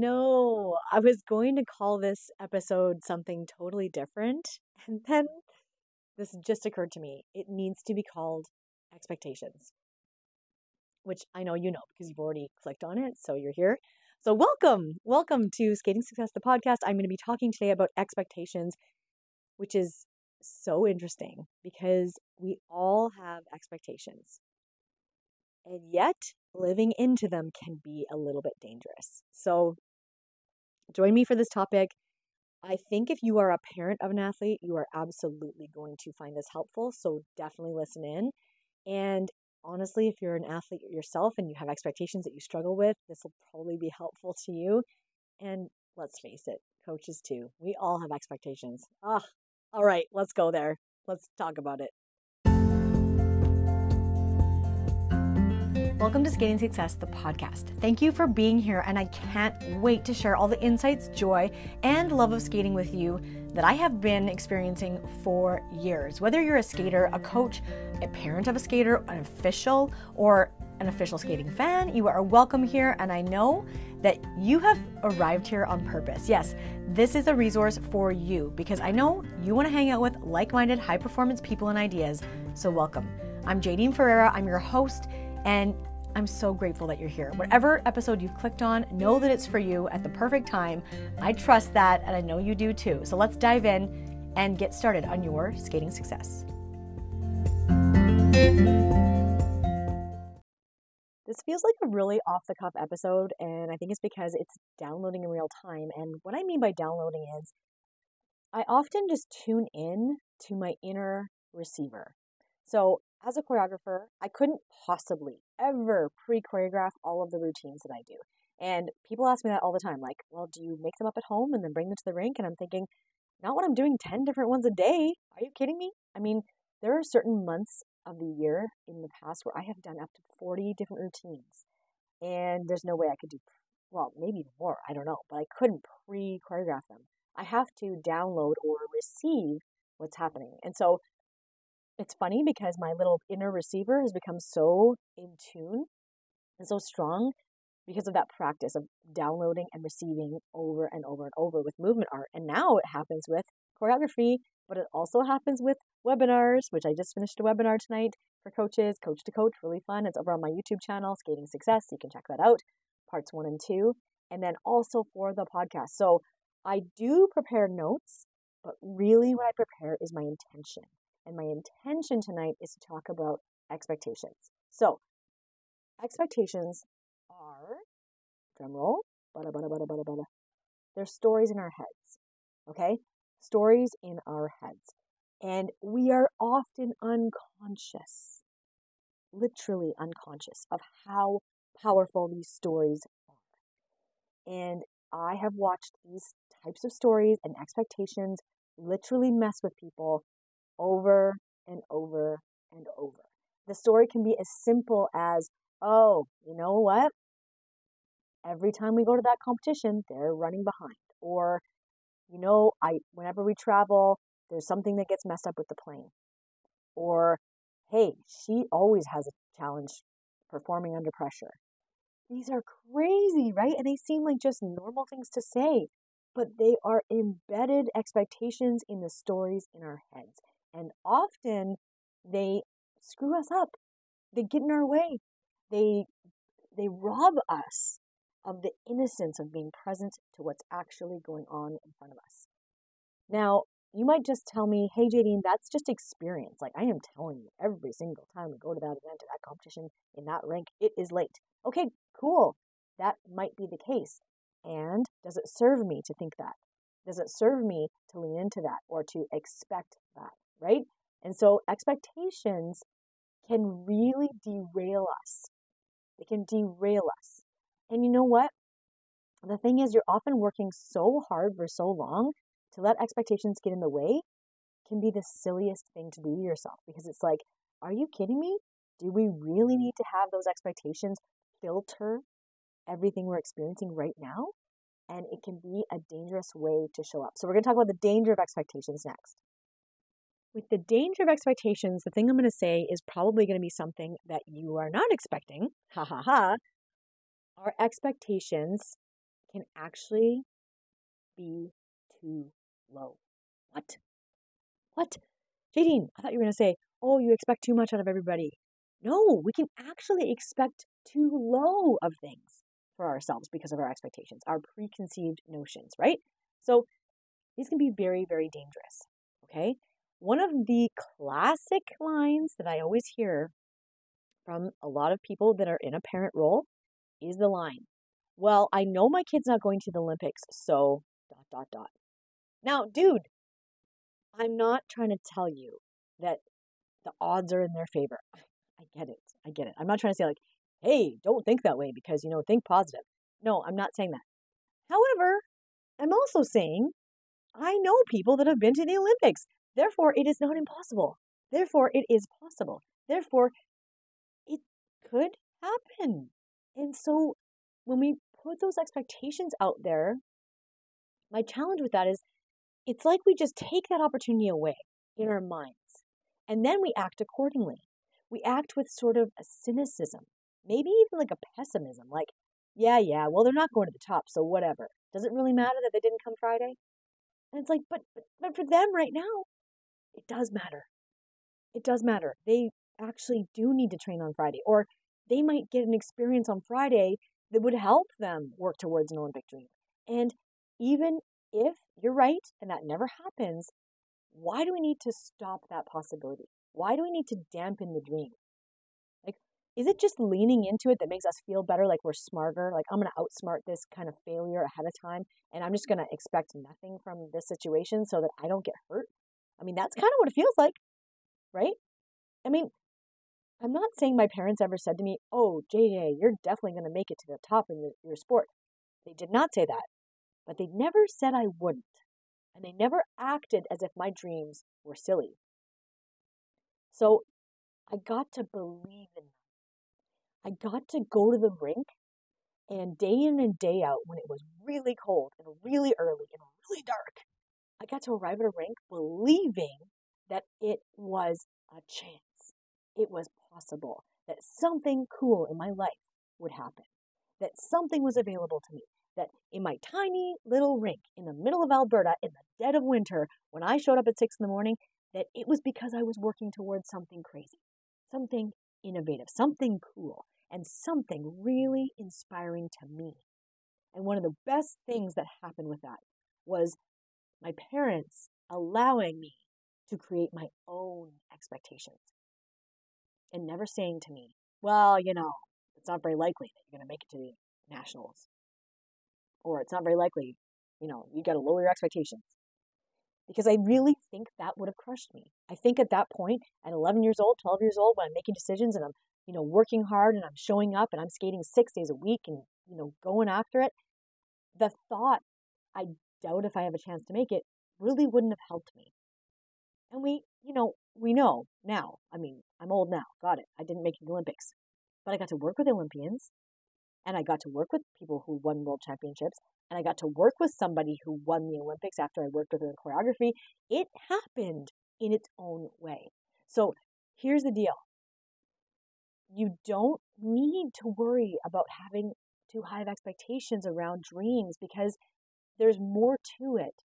no, I was going to call this episode something totally different. And then this just occurred to me. It needs to be called Expectations, which I know you know because you've already clicked on it. So you're here. So, welcome. Welcome to Skating Success, the podcast. I'm going to be talking today about expectations, which is so interesting because we all have expectations. And yet, living into them can be a little bit dangerous. So, join me for this topic. I think if you are a parent of an athlete, you are absolutely going to find this helpful. So, definitely listen in. And honestly, if you're an athlete yourself and you have expectations that you struggle with, this will probably be helpful to you. And let's face it, coaches too. We all have expectations. Ah, all right, let's go there. Let's talk about it. Welcome to Skating Success, the podcast. Thank you for being here, and I can't wait to share all the insights, joy, and love of skating with you that I have been experiencing for years. Whether you're a skater, a coach, a parent of a skater, an official, or an official skating fan, you are welcome here, and I know that you have arrived here on purpose. Yes, this is a resource for you because I know you want to hang out with like minded, high performance people and ideas. So, welcome. I'm Jadine Ferreira, I'm your host and I'm so grateful that you're here. Whatever episode you've clicked on, know that it's for you at the perfect time. I trust that, and I know you do too. So let's dive in and get started on your skating success. This feels like a really off the cuff episode, and I think it's because it's downloading in real time. And what I mean by downloading is I often just tune in to my inner receiver. So as a choreographer, I couldn't possibly ever pre choreograph all of the routines that I do. And people ask me that all the time like, well, do you make them up at home and then bring them to the rink? And I'm thinking, not when I'm doing 10 different ones a day. Are you kidding me? I mean, there are certain months of the year in the past where I have done up to 40 different routines. And there's no way I could do, well, maybe more. I don't know. But I couldn't pre choreograph them. I have to download or receive what's happening. And so it's funny because my little inner receiver has become so in tune and so strong because of that practice of downloading and receiving over and over and over with movement art. And now it happens with choreography, but it also happens with webinars, which I just finished a webinar tonight for coaches, coach to coach, really fun. It's over on my YouTube channel, Skating Success. You can check that out, parts one and two. And then also for the podcast. So I do prepare notes, but really what I prepare is my intention. And my intention tonight is to talk about expectations. So, expectations are, drumroll, bada, bada, bada, bada, bada. They're stories in our heads. Okay? Stories in our heads. And we are often unconscious, literally unconscious, of how powerful these stories are. And I have watched these types of stories and expectations literally mess with people over and over and over. The story can be as simple as, oh, you know what? Every time we go to that competition, they're running behind. Or, you know, I whenever we travel, there's something that gets messed up with the plane. Or, hey, she always has a challenge performing under pressure. These are crazy, right? And they seem like just normal things to say, but they are embedded expectations in the stories in our heads. And often they screw us up. They get in our way. They they rob us of the innocence of being present to what's actually going on in front of us. Now, you might just tell me, hey, Jadine, that's just experience. Like I am telling you, every single time we go to that event or that competition in that rank, it is late. Okay, cool. That might be the case. And does it serve me to think that? Does it serve me to lean into that or to expect that? Right? And so expectations can really derail us. They can derail us. And you know what? The thing is, you're often working so hard for so long to let expectations get in the way can be the silliest thing to do to yourself because it's like, are you kidding me? Do we really need to have those expectations filter everything we're experiencing right now? And it can be a dangerous way to show up. So, we're going to talk about the danger of expectations next. With the danger of expectations, the thing I'm going to say is probably going to be something that you are not expecting. Ha ha ha. Our expectations can actually be too low. What? What? Jadine, I thought you were going to say, oh, you expect too much out of everybody. No, we can actually expect too low of things for ourselves because of our expectations, our preconceived notions, right? So these can be very, very dangerous. Okay. One of the classic lines that I always hear from a lot of people that are in a parent role is the line, Well, I know my kid's not going to the Olympics, so dot, dot, dot. Now, dude, I'm not trying to tell you that the odds are in their favor. I get it. I get it. I'm not trying to say, like, hey, don't think that way because, you know, think positive. No, I'm not saying that. However, I'm also saying I know people that have been to the Olympics. Therefore, it is not impossible. Therefore, it is possible. Therefore, it could happen. And so, when we put those expectations out there, my challenge with that is it's like we just take that opportunity away in our minds and then we act accordingly. We act with sort of a cynicism, maybe even like a pessimism, like, yeah, yeah, well, they're not going to the top, so whatever. Does it really matter that they didn't come Friday? And it's like, but, but, but for them right now, it does matter. It does matter. They actually do need to train on Friday, or they might get an experience on Friday that would help them work towards an Olympic dream. And even if you're right and that never happens, why do we need to stop that possibility? Why do we need to dampen the dream? Like, is it just leaning into it that makes us feel better, like we're smarter? Like, I'm going to outsmart this kind of failure ahead of time, and I'm just going to expect nothing from this situation so that I don't get hurt? I mean, that's kind of what it feels like, right? I mean, I'm not saying my parents ever said to me, Oh, JJ, you're definitely going to make it to the top in your, your sport. They did not say that, but they never said I wouldn't and they never acted as if my dreams were silly. So I got to believe in them. I got to go to the rink and day in and day out when it was really cold and really early and really dark, I got to arrive at a rink believing that it was a chance. It was possible that something cool in my life would happen, that something was available to me, that in my tiny little rink in the middle of Alberta in the dead of winter, when I showed up at six in the morning, that it was because I was working towards something crazy, something innovative, something cool, and something really inspiring to me. And one of the best things that happened with that was my parents allowing me to create my own expectations and never saying to me, well, you know, it's not very likely that you're going to make it to the nationals or it's not very likely, you know, you got to lower your expectations. Because I really think that would have crushed me. I think at that point, at 11 years old, 12 years old, when I'm making decisions and I'm, you know, working hard and I'm showing up and I'm skating six days a week and, you know, going after it, the thought, I doubt if I have a chance to make it, really wouldn't have helped me. And we, you know, we know now. I mean, I'm old now. Got it. I didn't make the Olympics. But I got to work with Olympians and I got to work with people who won world championships and I got to work with somebody who won the Olympics after I worked with her in choreography. It happened in its own way. So here's the deal. You don't need to worry about having too high of expectations around dreams because there's more to it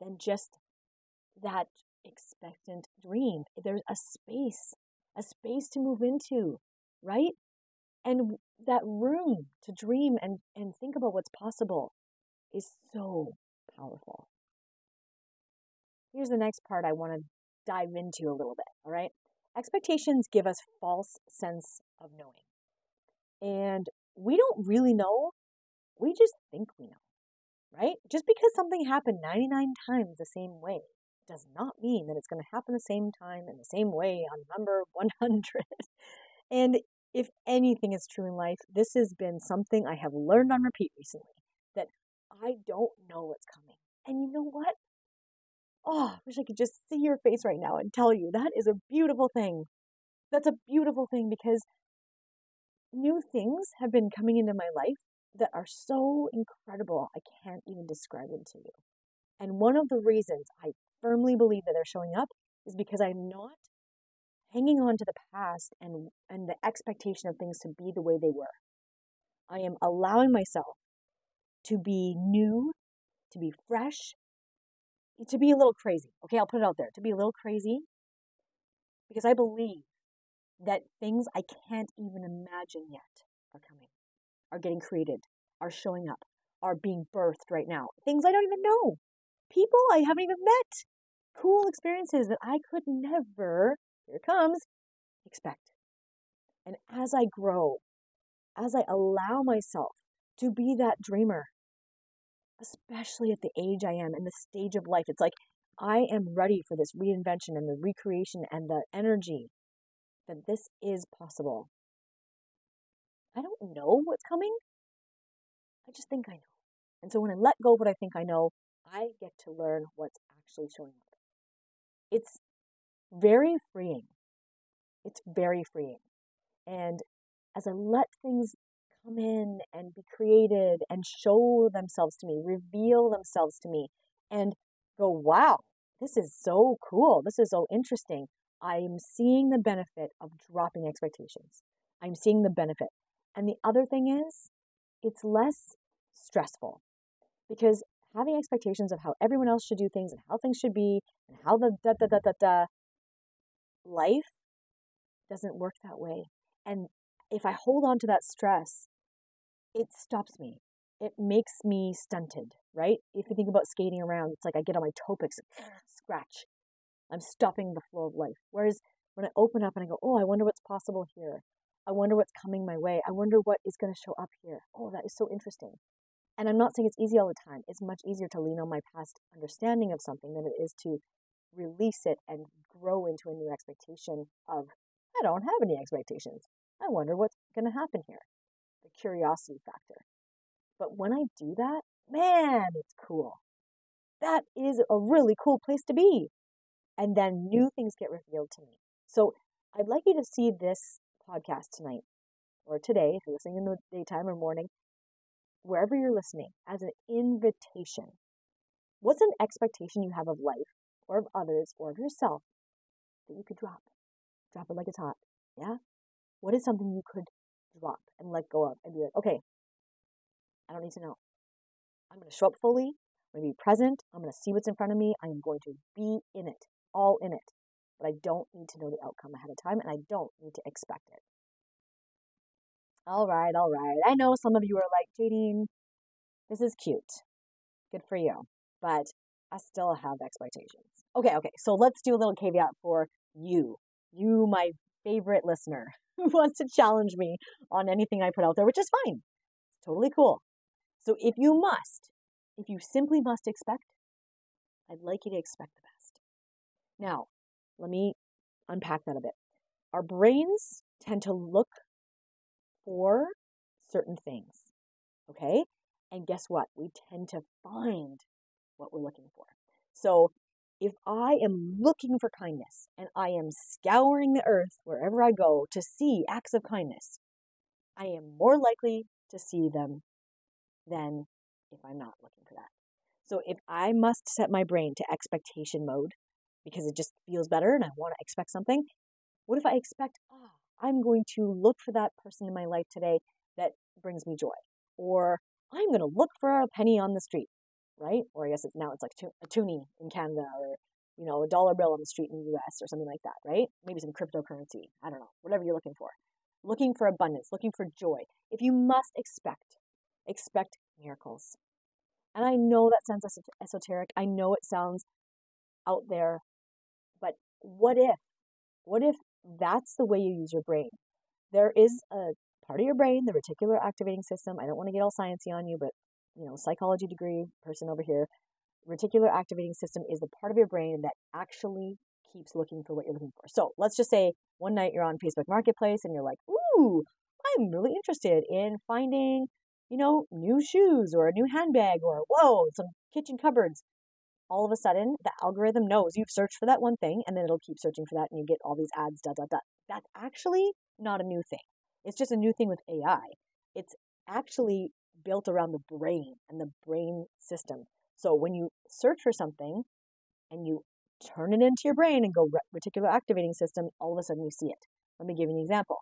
than just that expectant dream. There's a space, a space to move into, right? And that room to dream and, and think about what's possible is so powerful. Here's the next part I want to dive into a little bit, all right? Expectations give us false sense of knowing. And we don't really know, we just think we know, right? Just because something happened 99 times the same way does not mean that it's going to happen the same time and the same way on number 100. and if anything is true in life, this has been something I have learned on repeat recently that I don't know what's coming. And you know what? Oh, I wish I could just see your face right now and tell you that is a beautiful thing. That's a beautiful thing because new things have been coming into my life that are so incredible, I can't even describe them to you. And one of the reasons I firmly believe that they're showing up is because I'm not hanging on to the past and, and the expectation of things to be the way they were. I am allowing myself to be new, to be fresh, to be a little crazy. Okay, I'll put it out there to be a little crazy because I believe that things I can't even imagine yet are coming, are getting created, are showing up, are being birthed right now. Things I don't even know. People I haven't even met. Cool experiences that I could never, here comes, expect. And as I grow, as I allow myself to be that dreamer, especially at the age I am and the stage of life, it's like I am ready for this reinvention and the recreation and the energy that this is possible. I don't know what's coming. I just think I know. And so when I let go of what I think I know, I get to learn what's actually showing up. It's very freeing. It's very freeing. And as I let things come in and be created and show themselves to me, reveal themselves to me, and go, wow, this is so cool. This is so interesting. I'm seeing the benefit of dropping expectations. I'm seeing the benefit. And the other thing is, it's less stressful because having expectations of how everyone else should do things and how things should be and how the da da da da da life doesn't work that way. And if I hold on to that stress, it stops me. It makes me stunted, right? If you think about skating around, it's like I get on my toe picks scratch. I'm stopping the flow of life. Whereas when I open up and I go, oh, I wonder what's possible here. I wonder what's coming my way. I wonder what is going to show up here. Oh, that is so interesting. And I'm not saying it's easy all the time. It's much easier to lean on my past understanding of something than it is to release it and grow into a new expectation of, I don't have any expectations. I wonder what's going to happen here. The curiosity factor. But when I do that, man, it's cool. That is a really cool place to be. And then mm. new things get revealed to me. So I'd like you to see this podcast tonight or today, if you're listening in the daytime or morning, wherever you're listening, as an invitation. What's an expectation you have of life or of others or of yourself that you could drop? Drop it like it's hot. Yeah? What is something you could drop and let go of and be like, okay, I don't need to know. I'm going to show up fully. I'm going to be present. I'm going to see what's in front of me. I'm going to be in it, all in it. But I don't need to know the outcome ahead of time and I don't need to expect it. All right, all right. I know some of you are like, Jadine, this is cute. Good for you. But I still have expectations. Okay, okay. So let's do a little caveat for you. You, my favorite listener, who wants to challenge me on anything I put out there, which is fine. It's totally cool. So if you must, if you simply must expect, I'd like you to expect the best. Now, let me unpack that a bit. Our brains tend to look for certain things. Okay? And guess what? We tend to find what we're looking for. So if I am looking for kindness and I am scouring the earth wherever I go to see acts of kindness, I am more likely to see them than if I'm not looking for that. So if I must set my brain to expectation mode because it just feels better and I want to expect something, what if I expect, oh, I'm going to look for that person in my life today that brings me joy. Or I'm going to look for a penny on the street, right? Or I guess it's now it's like a toonie in Canada or, you know, a dollar bill on the street in the US or something like that, right? Maybe some cryptocurrency. I don't know, whatever you're looking for. Looking for abundance, looking for joy. If you must expect, expect miracles. And I know that sounds esoteric. I know it sounds out there. What if? What if that's the way you use your brain. There is a part of your brain, the reticular activating system. I don't want to get all sciencey on you, but you know, psychology degree person over here. Reticular activating system is the part of your brain that actually keeps looking for what you're looking for. So let's just say one night you're on Facebook Marketplace and you're like, ooh, I'm really interested in finding, you know, new shoes or a new handbag or whoa, some kitchen cupboards all of a sudden the algorithm knows you've searched for that one thing and then it'll keep searching for that and you get all these ads, da, da, da. That's actually not a new thing. It's just a new thing with AI. It's actually built around the brain and the brain system. So when you search for something and you turn it into your brain and go reticular activating system, all of a sudden you see it. Let me give you an example.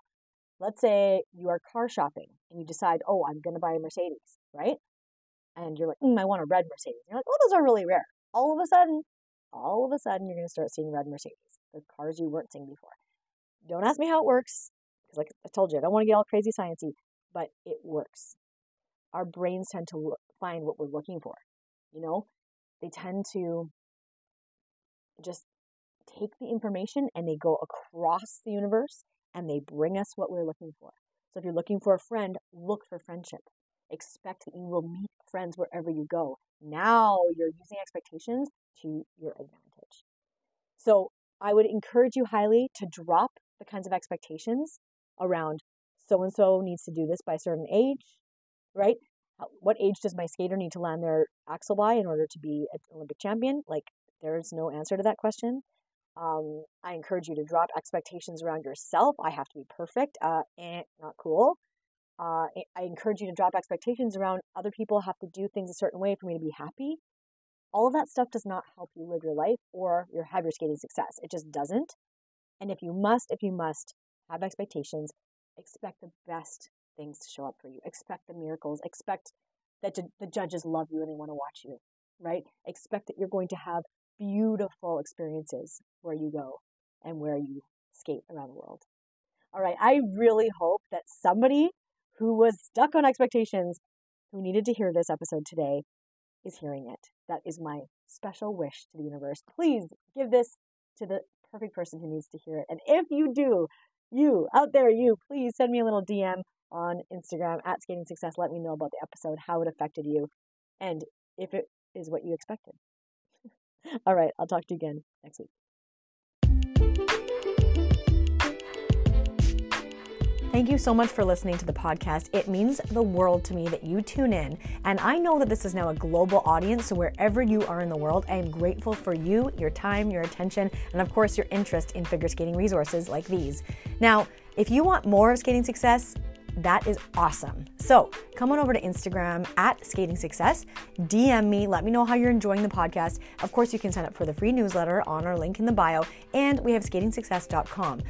Let's say you are car shopping and you decide, oh, I'm going to buy a Mercedes, right? and you're like, mm, I want a red Mercedes. You're like, oh, those are really rare. All of a sudden, all of a sudden, you're going to start seeing red Mercedes, the cars you weren't seeing before. Don't ask me how it works, because like I told you, I don't want to get all crazy sciencey, but it works. Our brains tend to look, find what we're looking for. You know, they tend to just take the information and they go across the universe and they bring us what we're looking for. So if you're looking for a friend, look for friendship. Expect that you will meet friends wherever you go. Now you're using expectations to your advantage. So I would encourage you highly to drop the kinds of expectations around so and so needs to do this by a certain age, right? What age does my skater need to land their Axel by in order to be an Olympic champion? Like, there's no answer to that question. Um, I encourage you to drop expectations around yourself. I have to be perfect. Uh, eh, not cool. Uh, I encourage you to drop expectations around other people have to do things a certain way for me to be happy. All of that stuff does not help you live your life or your have your skating success. It just doesn't. And if you must, if you must have expectations, expect the best things to show up for you. Expect the miracles. Expect that the judges love you and they want to watch you, right? Expect that you're going to have beautiful experiences where you go and where you skate around the world. All right, I really hope that somebody who was stuck on expectations, who needed to hear this episode today, is hearing it. That is my special wish to the universe. Please give this to the perfect person who needs to hear it. And if you do, you out there, you, please send me a little DM on Instagram at Skating Success. Let me know about the episode, how it affected you, and if it is what you expected. All right, I'll talk to you again next week. Thank you so much for listening to the podcast. It means the world to me that you tune in. And I know that this is now a global audience, so wherever you are in the world, I am grateful for you, your time, your attention, and of course, your interest in figure skating resources like these. Now, if you want more of skating success, that is awesome. So come on over to Instagram at Skating Success, DM me, let me know how you're enjoying the podcast. Of course, you can sign up for the free newsletter on our link in the bio, and we have skatingsuccess.com.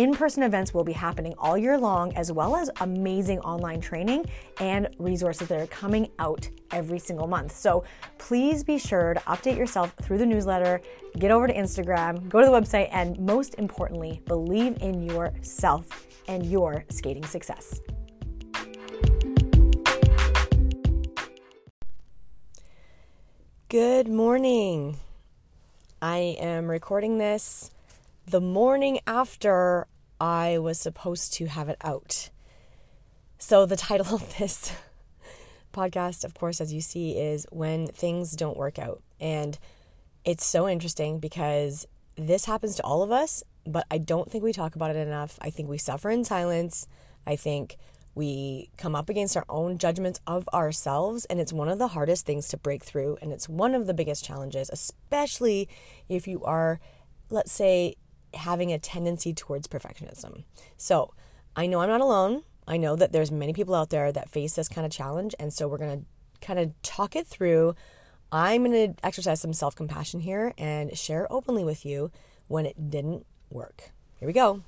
In person events will be happening all year long, as well as amazing online training and resources that are coming out every single month. So please be sure to update yourself through the newsletter, get over to Instagram, go to the website, and most importantly, believe in yourself and your skating success. Good morning. I am recording this the morning after I was supposed to have it out. So, the title of this podcast, of course, as you see, is When Things Don't Work Out. And it's so interesting because this happens to all of us, but I don't think we talk about it enough. I think we suffer in silence. I think we come up against our own judgments of ourselves, and it's one of the hardest things to break through. And it's one of the biggest challenges, especially if you are, let's say, having a tendency towards perfectionism. So I know I'm not alone. I know that there's many people out there that face this kind of challenge. And so we're going to kind of talk it through. I'm going to exercise some self compassion here and share openly with you when it didn't work. Here we go.